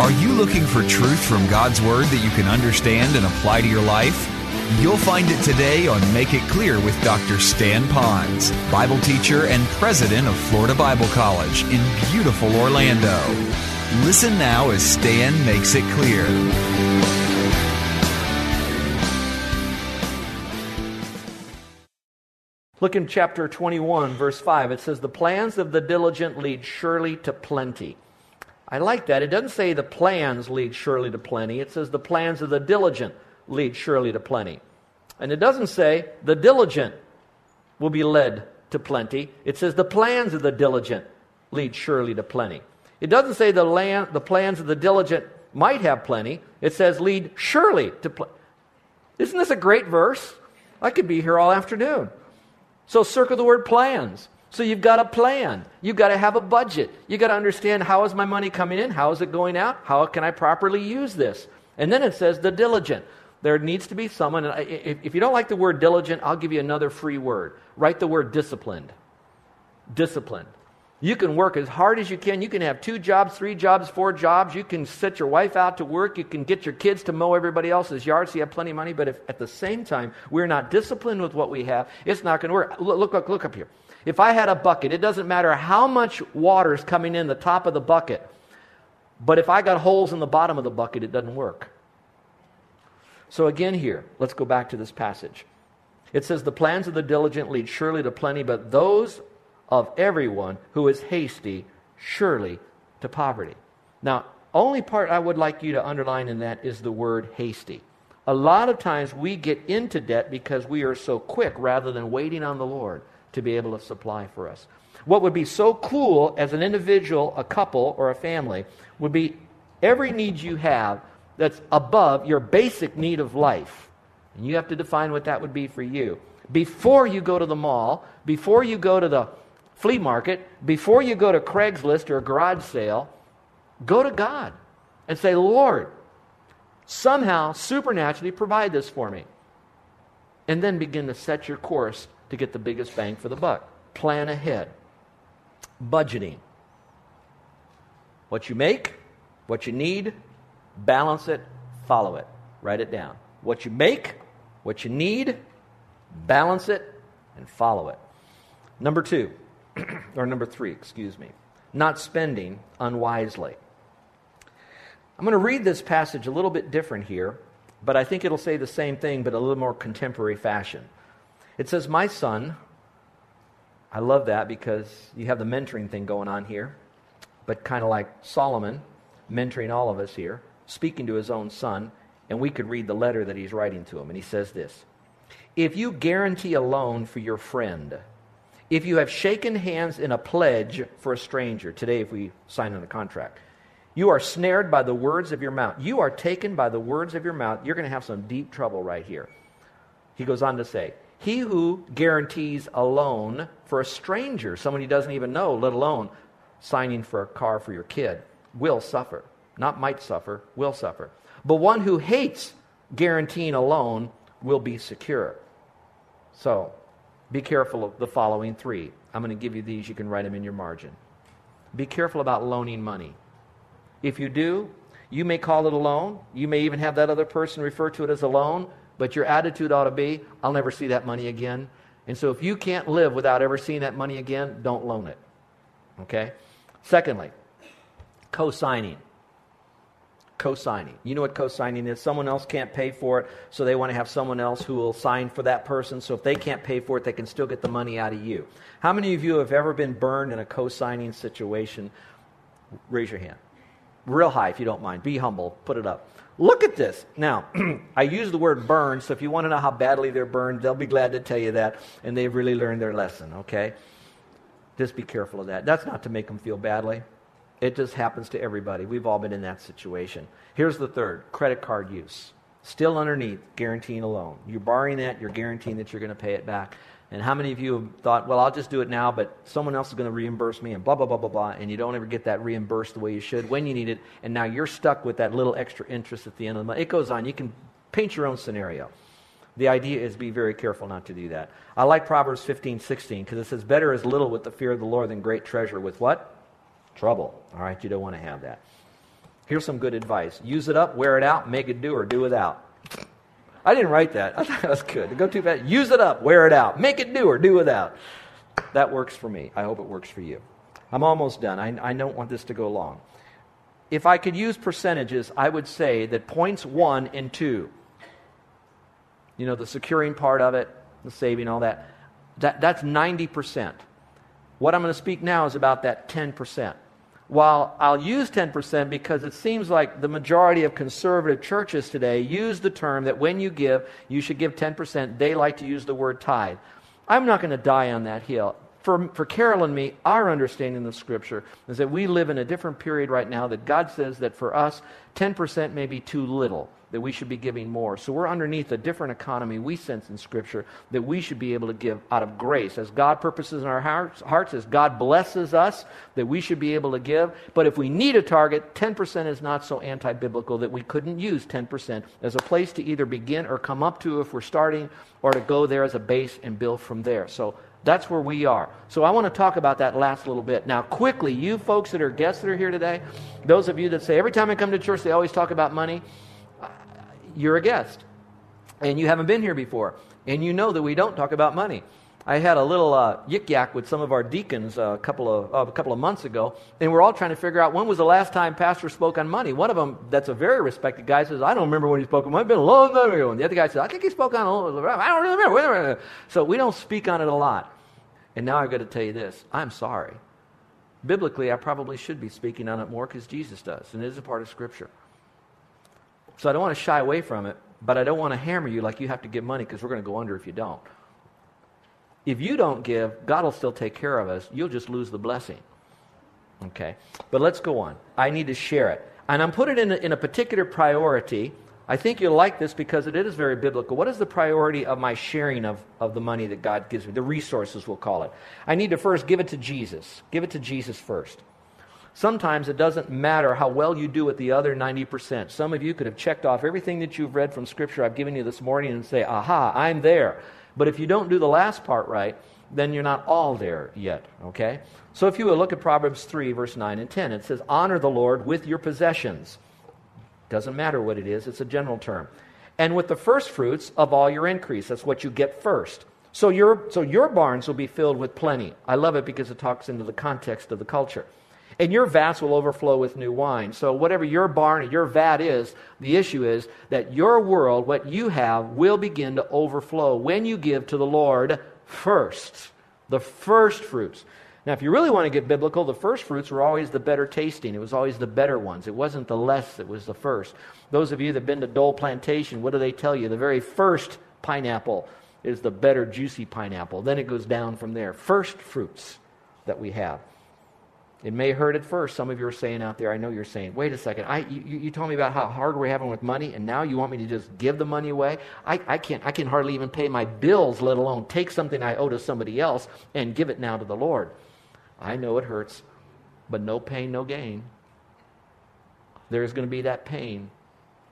Are you looking for truth from God's Word that you can understand and apply to your life? You'll find it today on Make It Clear with Dr. Stan Ponz, Bible teacher and president of Florida Bible College in beautiful Orlando. Listen now as Stan makes it clear. Look in chapter 21, verse 5. It says, The plans of the diligent lead surely to plenty. I like that. It doesn't say the plans lead surely to plenty. It says the plans of the diligent lead surely to plenty. And it doesn't say the diligent will be led to plenty. It says the plans of the diligent lead surely to plenty. It doesn't say the, land, the plans of the diligent might have plenty. It says lead surely to plenty. Isn't this a great verse? I could be here all afternoon. So circle the word plans. So you've got a plan. You've got to have a budget. You've got to understand how is my money coming in? How is it going out? How can I properly use this? And then it says the diligent. There needs to be someone, if you don't like the word diligent, I'll give you another free word. Write the word disciplined. Disciplined. You can work as hard as you can. You can have two jobs, three jobs, four jobs. You can set your wife out to work. You can get your kids to mow everybody else's yard so you have plenty of money. But if at the same time we're not disciplined with what we have, it's not going to work. Look, look, look up here. If I had a bucket, it doesn't matter how much water is coming in the top of the bucket, but if I got holes in the bottom of the bucket, it doesn't work. So, again, here, let's go back to this passage. It says, The plans of the diligent lead surely to plenty, but those of everyone who is hasty surely to poverty. Now, only part I would like you to underline in that is the word hasty. A lot of times we get into debt because we are so quick rather than waiting on the Lord to be able to supply for us. What would be so cool as an individual, a couple, or a family would be every need you have that's above your basic need of life. And you have to define what that would be for you. Before you go to the mall, before you go to the flea market, before you go to Craigslist or a garage sale, go to God and say, Lord, somehow supernaturally provide this for me. And then begin to set your course to get the biggest bang for the buck. Plan ahead. Budgeting. What you make, what you need, balance it, follow it. Write it down. What you make, what you need, balance it, and follow it. Number two, or number three, excuse me, not spending unwisely. I'm going to read this passage a little bit different here, but I think it'll say the same thing, but a little more contemporary fashion. It says, My son, I love that because you have the mentoring thing going on here, but kind of like Solomon mentoring all of us here, speaking to his own son, and we could read the letter that he's writing to him. And he says this If you guarantee a loan for your friend, if you have shaken hands in a pledge for a stranger, today if we sign on a contract, you are snared by the words of your mouth. You are taken by the words of your mouth. You're going to have some deep trouble right here. He goes on to say, he who guarantees a loan for a stranger, someone he doesn't even know, let alone signing for a car for your kid, will suffer. Not might suffer, will suffer. But one who hates guaranteeing a loan will be secure. So, be careful of the following three. I'm going to give you these. You can write them in your margin. Be careful about loaning money. If you do, you may call it a loan. You may even have that other person refer to it as a loan. But your attitude ought to be, I'll never see that money again. And so if you can't live without ever seeing that money again, don't loan it. Okay? Secondly, co signing. Co signing. You know what co signing is? Someone else can't pay for it, so they want to have someone else who will sign for that person. So if they can't pay for it, they can still get the money out of you. How many of you have ever been burned in a co signing situation? Raise your hand. Real high, if you don't mind. Be humble. Put it up. Look at this. Now, I use the word burn, so if you want to know how badly they're burned, they'll be glad to tell you that, and they've really learned their lesson, okay? Just be careful of that. That's not to make them feel badly. It just happens to everybody. We've all been in that situation. Here's the third credit card use. Still underneath, guaranteeing a loan. You're borrowing that, you're guaranteeing that you're going to pay it back. And how many of you have thought, well, I'll just do it now, but someone else is going to reimburse me and blah, blah, blah, blah, blah, and you don't ever get that reimbursed the way you should when you need it, and now you're stuck with that little extra interest at the end of the month. It goes on. You can paint your own scenario. The idea is be very careful not to do that. I like Proverbs 15, 16, because it says, better is little with the fear of the Lord than great treasure with what? Trouble. All right, you don't want to have that. Here's some good advice use it up, wear it out, make it do, or do without. I didn't write that. I thought that was good. Go too fast. Use it up, wear it out, make it do, or do without. That works for me. I hope it works for you. I'm almost done. I, I don't want this to go long. If I could use percentages, I would say that points one and two, you know, the securing part of it, the saving, all that, that that's 90%. What I'm going to speak now is about that 10%. While I'll use 10% because it seems like the majority of conservative churches today use the term that when you give, you should give 10%, they like to use the word tithe. I'm not going to die on that hill. For, for Carol and me, our understanding of Scripture is that we live in a different period right now that God says that for us, 10% may be too little, that we should be giving more. So we're underneath a different economy we sense in Scripture that we should be able to give out of grace. As God purposes in our hearts, hearts as God blesses us, that we should be able to give. But if we need a target, 10% is not so anti biblical that we couldn't use 10% as a place to either begin or come up to if we're starting, or to go there as a base and build from there. So that's where we are. So I want to talk about that last little bit. Now, quickly, you folks that are guests that are here today, those of you that say every time I come to church they always talk about money, you're a guest. And you haven't been here before. And you know that we don't talk about money. I had a little uh, yik yak with some of our deacons uh, a couple of uh, a couple of months ago, and we're all trying to figure out when was the last time pastor spoke on money. One of them, that's a very respected guy, says, "I don't remember when he spoke on money. It's been a long time ago." And the other guy says, "I think he spoke on it. I don't really remember." So we don't speak on it a lot. And now I've got to tell you this: I'm sorry. Biblically, I probably should be speaking on it more because Jesus does, and it is a part of Scripture. So I don't want to shy away from it, but I don't want to hammer you like you have to give money because we're going to go under if you don't. If you don't give, God will still take care of us. You'll just lose the blessing. Okay? But let's go on. I need to share it. And I'm putting it in a, in a particular priority. I think you'll like this because it is very biblical. What is the priority of my sharing of, of the money that God gives me? The resources, we'll call it. I need to first give it to Jesus. Give it to Jesus first. Sometimes it doesn't matter how well you do with the other 90%. Some of you could have checked off everything that you've read from Scripture I've given you this morning and say, aha, I'm there. But if you don't do the last part right, then you're not all there yet, okay? So if you will look at Proverbs 3, verse 9 and 10, it says, Honor the Lord with your possessions. Doesn't matter what it is, it's a general term. And with the first fruits of all your increase. That's what you get first. So your, so your barns will be filled with plenty. I love it because it talks into the context of the culture and your vats will overflow with new wine. So, whatever your barn or your vat is, the issue is that your world, what you have, will begin to overflow when you give to the Lord first. The first fruits. Now, if you really want to get biblical, the first fruits were always the better tasting. It was always the better ones. It wasn't the less that was the first. Those of you that have been to Dole Plantation, what do they tell you? The very first pineapple is the better juicy pineapple. Then it goes down from there. First fruits that we have. It may hurt at first. Some of you are saying out there, I know you're saying, wait a second, I, you, you told me about how hard we're having with money, and now you want me to just give the money away? I, I, can't, I can hardly even pay my bills, let alone take something I owe to somebody else and give it now to the Lord. I know it hurts, but no pain, no gain. There's going to be that pain.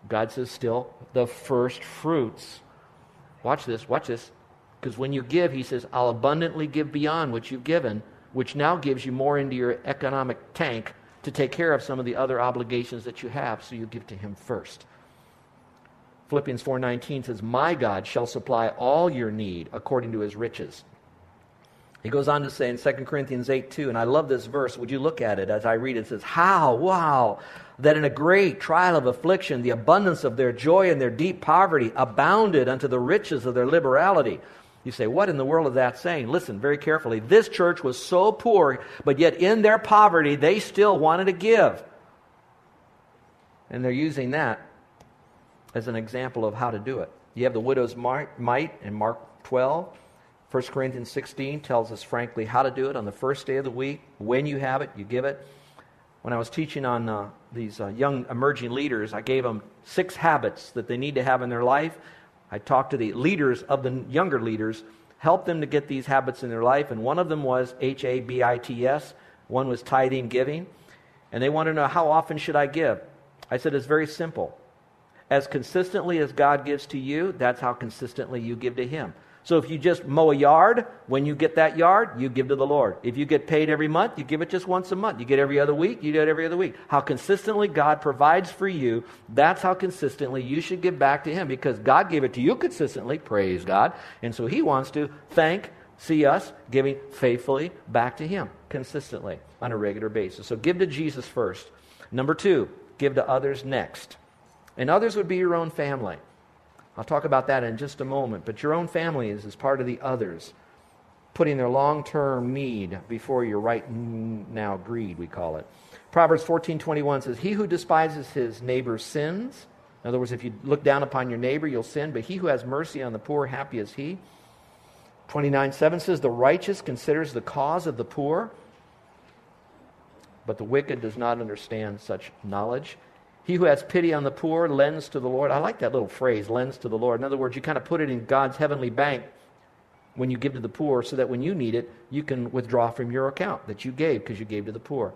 God says, still, the first fruits. Watch this, watch this. Because when you give, He says, I'll abundantly give beyond what you've given which now gives you more into your economic tank to take care of some of the other obligations that you have, so you give to him first. Philippians 4:19 says, "My God shall supply all your need according to his riches." He goes on to say in 2 Corinthians 8 2, and I love this verse. Would you look at it as I read it? It says, How, wow, that in a great trial of affliction, the abundance of their joy and their deep poverty abounded unto the riches of their liberality. You say, what in the world is that saying? Listen very carefully. This church was so poor, but yet in their poverty, they still wanted to give. And they're using that as an example of how to do it. You have the widow's mite in Mark 12. 1 Corinthians 16 tells us frankly how to do it on the first day of the week. When you have it, you give it. When I was teaching on uh, these uh, young emerging leaders, I gave them six habits that they need to have in their life. I talked to the leaders of the younger leaders, helped them to get these habits in their life, and one of them was H A B I T S. One was tithing giving. And they want to know how often should I give? I said it's very simple. As consistently as God gives to you, that's how consistently you give to Him. So if you just mow a yard, when you get that yard, you give to the Lord. If you get paid every month, you give it just once a month. You get every other week, you do it every other week. How consistently God provides for you, that's how consistently you should give back to Him because God gave it to you consistently, praise God. And so He wants to thank, see us giving faithfully back to Him consistently on a regular basis. So give to Jesus first. Number two, give to others next. And others would be your own family. I'll talk about that in just a moment. But your own family is as part of the others, putting their long term need before your right now greed, we call it. Proverbs 14:21 says, "He who despises his neighbor sins." In other words, if you look down upon your neighbor, you'll sin, but he who has mercy on the poor, happy is he. 29:7 says, "The righteous considers the cause of the poor, but the wicked does not understand such knowledge." He who has pity on the poor lends to the Lord. I like that little phrase, lends to the Lord. In other words, you kind of put it in God's heavenly bank when you give to the poor so that when you need it, you can withdraw from your account that you gave because you gave to the poor.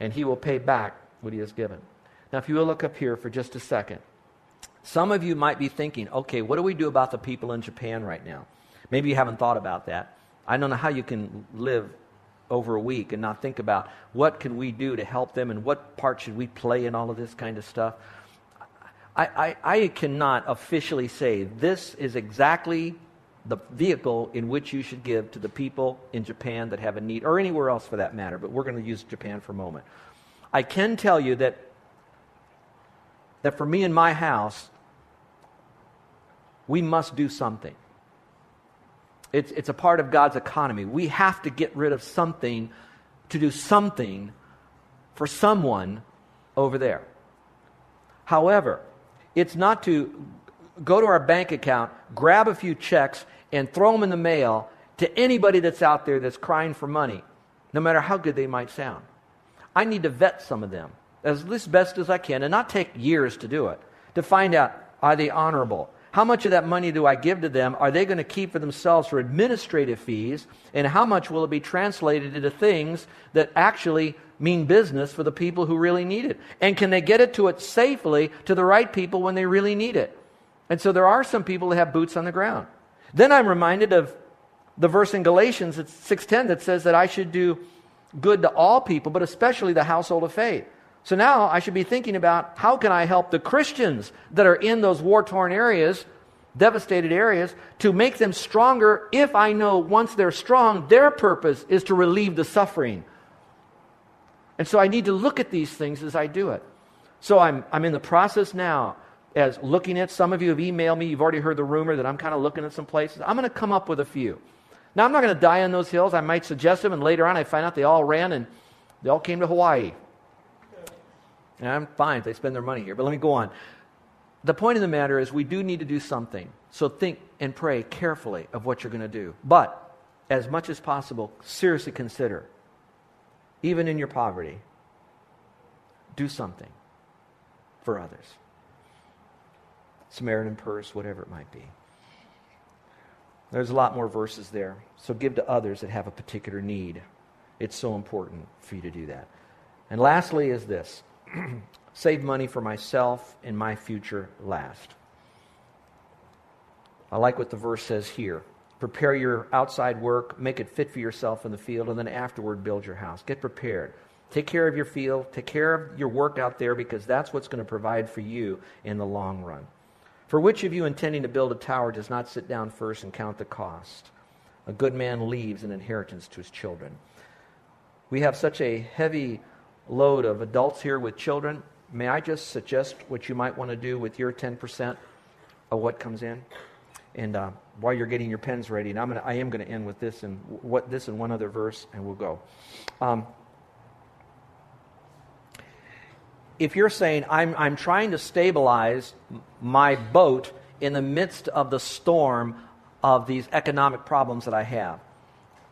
And he will pay back what he has given. Now, if you will look up here for just a second, some of you might be thinking, okay, what do we do about the people in Japan right now? Maybe you haven't thought about that. I don't know how you can live over a week and not think about what can we do to help them and what part should we play in all of this kind of stuff. I, I, I cannot officially say this is exactly the vehicle in which you should give to the people in Japan that have a need, or anywhere else for that matter, but we're going to use Japan for a moment. I can tell you that, that for me in my house, we must do something. It's, it's a part of God's economy. We have to get rid of something to do something for someone over there. However, it's not to go to our bank account, grab a few checks, and throw them in the mail to anybody that's out there that's crying for money, no matter how good they might sound. I need to vet some of them as best as I can and not take years to do it, to find out are they honorable? How much of that money do I give to them? Are they going to keep for themselves for administrative fees? And how much will it be translated into things that actually mean business for the people who really need it? And can they get it to it safely to the right people when they really need it? And so there are some people that have boots on the ground. Then I'm reminded of the verse in Galatians, it's 6:10 that says that I should do good to all people, but especially the household of faith. So now I should be thinking about how can I help the Christians that are in those war torn areas, devastated areas, to make them stronger if I know once they're strong, their purpose is to relieve the suffering. And so I need to look at these things as I do it. So I'm, I'm in the process now as looking at some of you have emailed me. You've already heard the rumor that I'm kind of looking at some places. I'm going to come up with a few. Now, I'm not going to die on those hills. I might suggest them, and later on I find out they all ran and they all came to Hawaii. And I'm fine if they spend their money here, but let me go on. The point of the matter is, we do need to do something. So think and pray carefully of what you're going to do. But, as much as possible, seriously consider, even in your poverty, do something for others. Samaritan purse, whatever it might be. There's a lot more verses there. So give to others that have a particular need. It's so important for you to do that. And lastly, is this save money for myself and my future last. I like what the verse says here. Prepare your outside work, make it fit for yourself in the field, and then afterward build your house. Get prepared. Take care of your field, take care of your work out there because that's what's going to provide for you in the long run. For which of you intending to build a tower does not sit down first and count the cost? A good man leaves an inheritance to his children. We have such a heavy load of adults here with children, may I just suggest what you might want to do with your 10% of what comes in? And uh, while you're getting your pens ready, and I'm gonna, I am going to end with this and what this and one other verse, and we'll go. Um, if you're saying, I'm, I'm trying to stabilize my boat in the midst of the storm of these economic problems that I have,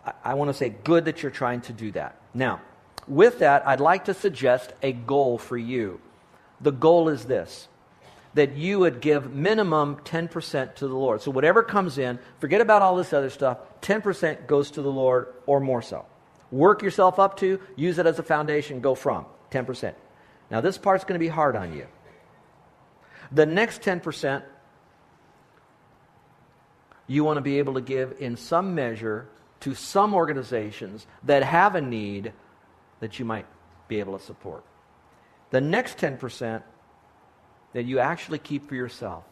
I, I want to say, good that you're trying to do that. Now, with that, I'd like to suggest a goal for you. The goal is this that you would give minimum 10% to the Lord. So whatever comes in, forget about all this other stuff, 10% goes to the Lord or more so. Work yourself up to, use it as a foundation, go from 10%. Now, this part's going to be hard on you. The next 10%, You want to be able to give in some measure to some organizations that have a need that you might be able to support. The next 10% that you actually keep for yourself.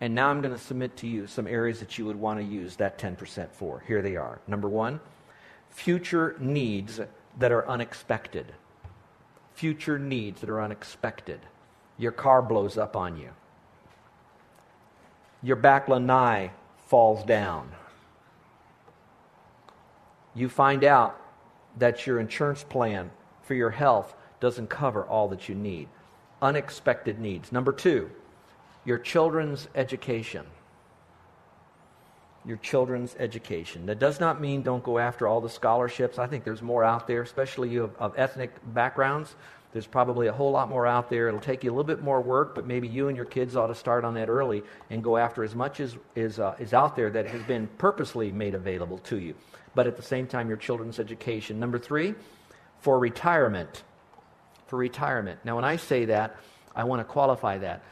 And now I'm going to submit to you some areas that you would want to use that 10% for. Here they are. Number one, future needs that are unexpected. Future needs that are unexpected. Your car blows up on you. Your back lanai falls down. You find out that your insurance plan for your health doesn't cover all that you need. Unexpected needs. Number two, your children's education. Your children's education. That does not mean don't go after all the scholarships. I think there's more out there, especially you of, of ethnic backgrounds. There's probably a whole lot more out there. It'll take you a little bit more work, but maybe you and your kids ought to start on that early and go after as much as is, uh, is out there that has been purposely made available to you. But at the same time, your children's education. Number three, for retirement. For retirement. Now, when I say that, I want to qualify that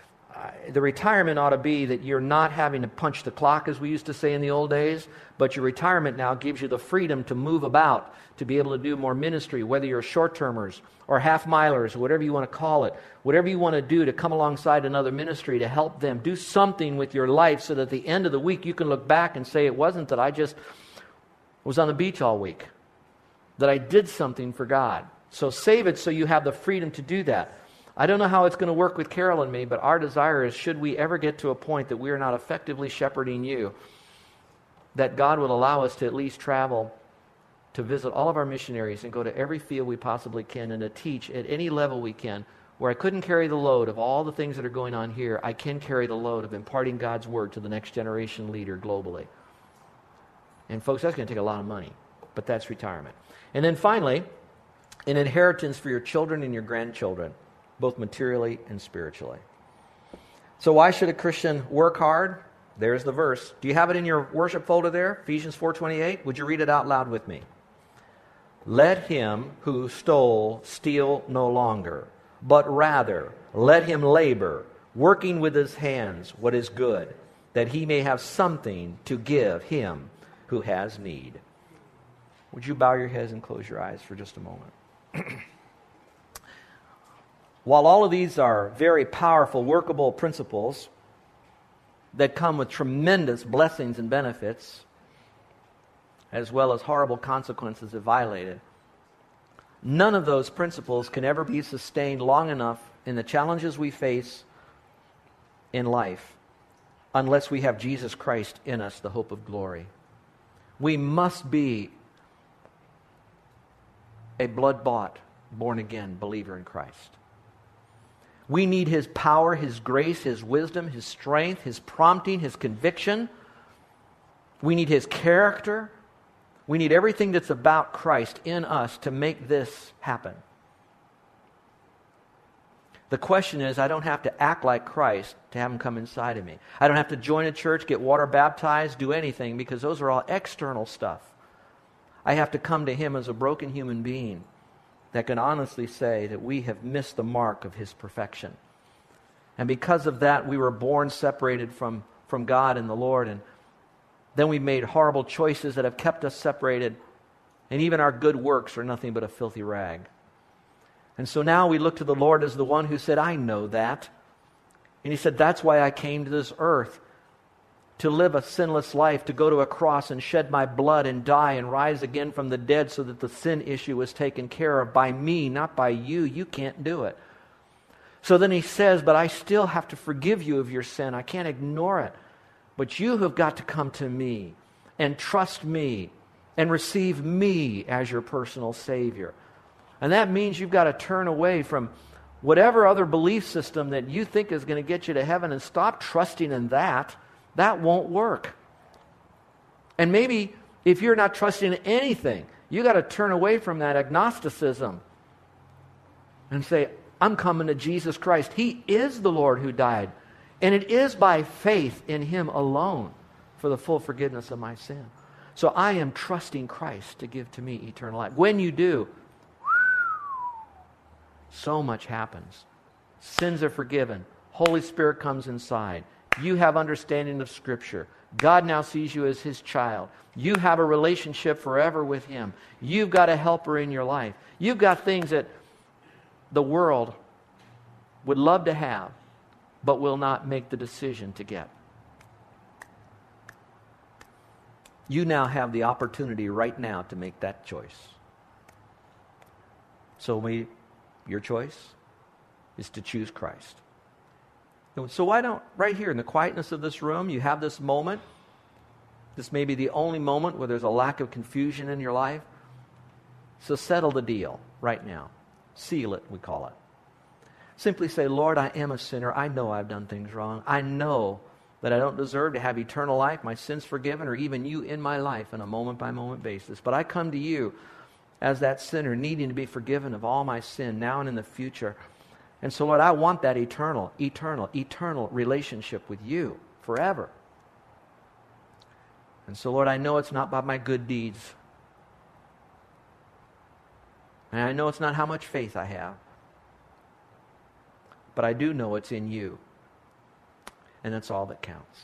the retirement ought to be that you're not having to punch the clock, as we used to say in the old days, but your retirement now gives you the freedom to move about, to be able to do more ministry, whether you're short termers or half milers, whatever you want to call it, whatever you want to do to come alongside another ministry to help them. Do something with your life so that at the end of the week you can look back and say, it wasn't that I just was on the beach all week, that I did something for God. So save it so you have the freedom to do that. I don't know how it's going to work with Carol and me, but our desire is should we ever get to a point that we are not effectively shepherding you, that God will allow us to at least travel to visit all of our missionaries and go to every field we possibly can and to teach at any level we can. Where I couldn't carry the load of all the things that are going on here, I can carry the load of imparting God's word to the next generation leader globally. And, folks, that's going to take a lot of money, but that's retirement. And then finally, an inheritance for your children and your grandchildren both materially and spiritually. So why should a Christian work hard? There's the verse. Do you have it in your worship folder there? Ephesians 4:28. Would you read it out loud with me? Let him who stole steal no longer, but rather let him labor, working with his hands what is good, that he may have something to give him who has need. Would you bow your heads and close your eyes for just a moment? While all of these are very powerful, workable principles that come with tremendous blessings and benefits, as well as horrible consequences if violated, none of those principles can ever be sustained long enough in the challenges we face in life unless we have Jesus Christ in us, the hope of glory. We must be a blood bought, born again believer in Christ. We need His power, His grace, His wisdom, His strength, His prompting, His conviction. We need His character. We need everything that's about Christ in us to make this happen. The question is, I don't have to act like Christ to have him come inside of me. I don't have to join a church, get water baptized, do anything, because those are all external stuff. I have to come to him as a broken human being that can honestly say that we have missed the mark of his perfection. And because of that, we were born separated from, from God and the Lord. And then we made horrible choices that have kept us separated. And even our good works are nothing but a filthy rag. And so now we look to the Lord as the one who said, I know that. And he said, That's why I came to this earth to live a sinless life, to go to a cross and shed my blood and die and rise again from the dead so that the sin issue is taken care of by me, not by you. You can't do it. So then he says, But I still have to forgive you of your sin. I can't ignore it. But you have got to come to me and trust me and receive me as your personal Savior. And that means you've got to turn away from whatever other belief system that you think is going to get you to heaven and stop trusting in that that won't work. And maybe if you're not trusting anything, you got to turn away from that agnosticism and say, I'm coming to Jesus Christ. He is the Lord who died. And it is by faith in Him alone for the full forgiveness of my sin. So I am trusting Christ to give to me eternal life. When you do, so much happens. Sins are forgiven. Holy Spirit comes inside You have understanding of Scripture. God now sees you as his child. You have a relationship forever with him. You've got a helper in your life. You've got things that the world would love to have, but will not make the decision to get. You now have the opportunity right now to make that choice. So, we, your choice is to choose Christ. So, why don't, right here in the quietness of this room, you have this moment? This may be the only moment where there's a lack of confusion in your life. So, settle the deal right now. Seal it, we call it. Simply say, Lord, I am a sinner. I know I've done things wrong. I know that I don't deserve to have eternal life, my sins forgiven, or even you in my life on a moment by moment basis. But I come to you as that sinner, needing to be forgiven of all my sin now and in the future. And so, Lord, I want that eternal, eternal, eternal relationship with you forever. And so, Lord, I know it's not by my good deeds. And I know it's not how much faith I have. But I do know it's in you. And that's all that counts.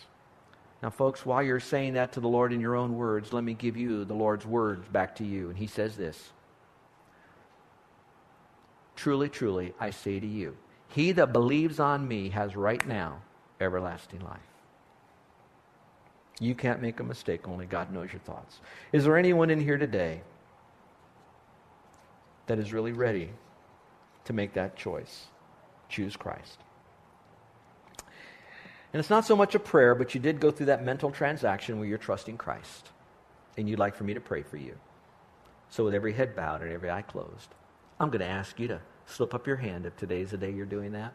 Now, folks, while you're saying that to the Lord in your own words, let me give you the Lord's words back to you. And He says this Truly, truly, I say to you, he that believes on me has right now everlasting life. You can't make a mistake, only God knows your thoughts. Is there anyone in here today that is really ready to make that choice? Choose Christ. And it's not so much a prayer, but you did go through that mental transaction where you're trusting Christ. And you'd like for me to pray for you. So, with every head bowed and every eye closed, I'm going to ask you to slip up your hand if today's the day you're doing that.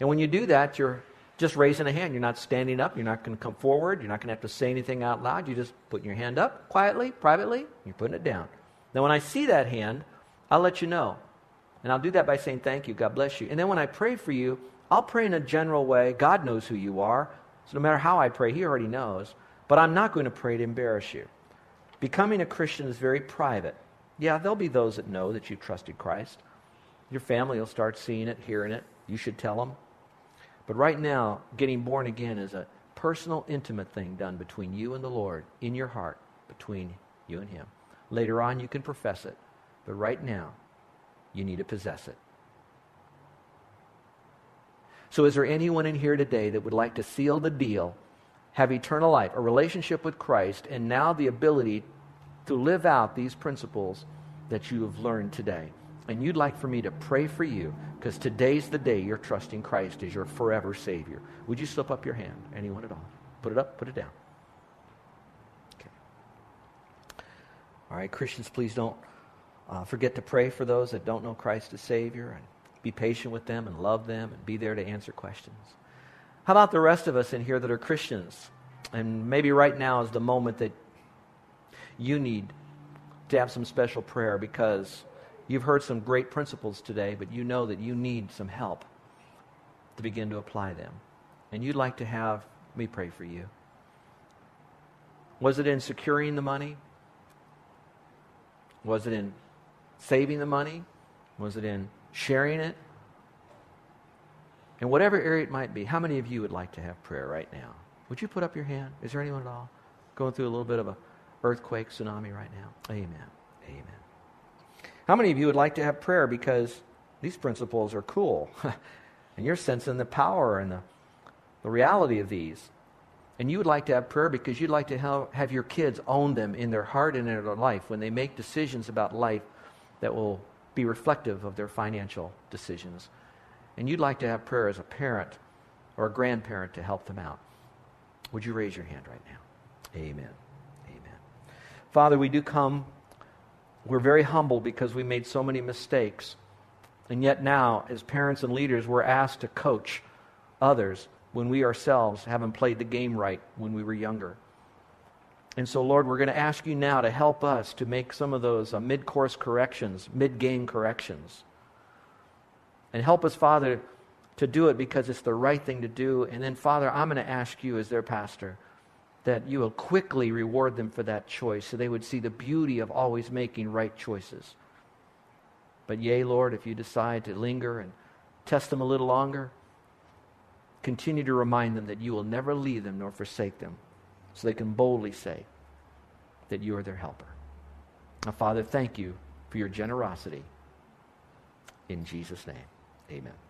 And when you do that, you're just raising a hand. You're not standing up. You're not going to come forward. You're not going to have to say anything out loud. You're just putting your hand up quietly, privately. You're putting it down. Now, when I see that hand, I'll let you know. And I'll do that by saying thank you, God bless you. And then when I pray for you, I'll pray in a general way. God knows who you are. So no matter how I pray, He already knows. But I'm not going to pray to embarrass you. Becoming a Christian is very private. Yeah, there'll be those that know that you've trusted Christ. Your family will start seeing it, hearing it. You should tell them. But right now, getting born again is a personal, intimate thing done between you and the Lord, in your heart, between you and Him. Later on, you can profess it. But right now, you need to possess it. So, is there anyone in here today that would like to seal the deal, have eternal life, a relationship with Christ, and now the ability to live out these principles that you have learned today? And you'd like for me to pray for you because today's the day you're trusting Christ as your forever Savior. Would you slip up your hand? Anyone at all? Put it up, put it down. Okay. All right, Christians, please don't uh, forget to pray for those that don't know Christ as Savior and be patient with them and love them and be there to answer questions. How about the rest of us in here that are Christians? And maybe right now is the moment that you need to have some special prayer because you've heard some great principles today, but you know that you need some help to begin to apply them. And you'd like to have me pray for you. Was it in securing the money? Was it in saving the money? Was it in sharing it? In whatever area it might be, how many of you would like to have prayer right now? Would you put up your hand? Is there anyone at all going through a little bit of a earthquake, tsunami right now? Amen. Amen. How many of you would like to have prayer because these principles are cool and you're sensing the power and the, the reality of these? And you would like to have prayer because you'd like to have, have your kids own them in their heart and in their life when they make decisions about life that will be reflective of their financial decisions. And you'd like to have prayer as a parent or a grandparent to help them out. Would you raise your hand right now? Amen. Amen. Father, we do come. We're very humble because we made so many mistakes. And yet now, as parents and leaders, we're asked to coach others when we ourselves haven't played the game right when we were younger. And so, Lord, we're going to ask you now to help us to make some of those uh, mid course corrections, mid game corrections. And help us, Father, to do it because it's the right thing to do. And then, Father, I'm going to ask you as their pastor that you will quickly reward them for that choice so they would see the beauty of always making right choices. But, yea, Lord, if you decide to linger and test them a little longer, Continue to remind them that you will never leave them nor forsake them, so they can boldly say that you are their helper. Now, Father, thank you for your generosity. In Jesus' name, amen.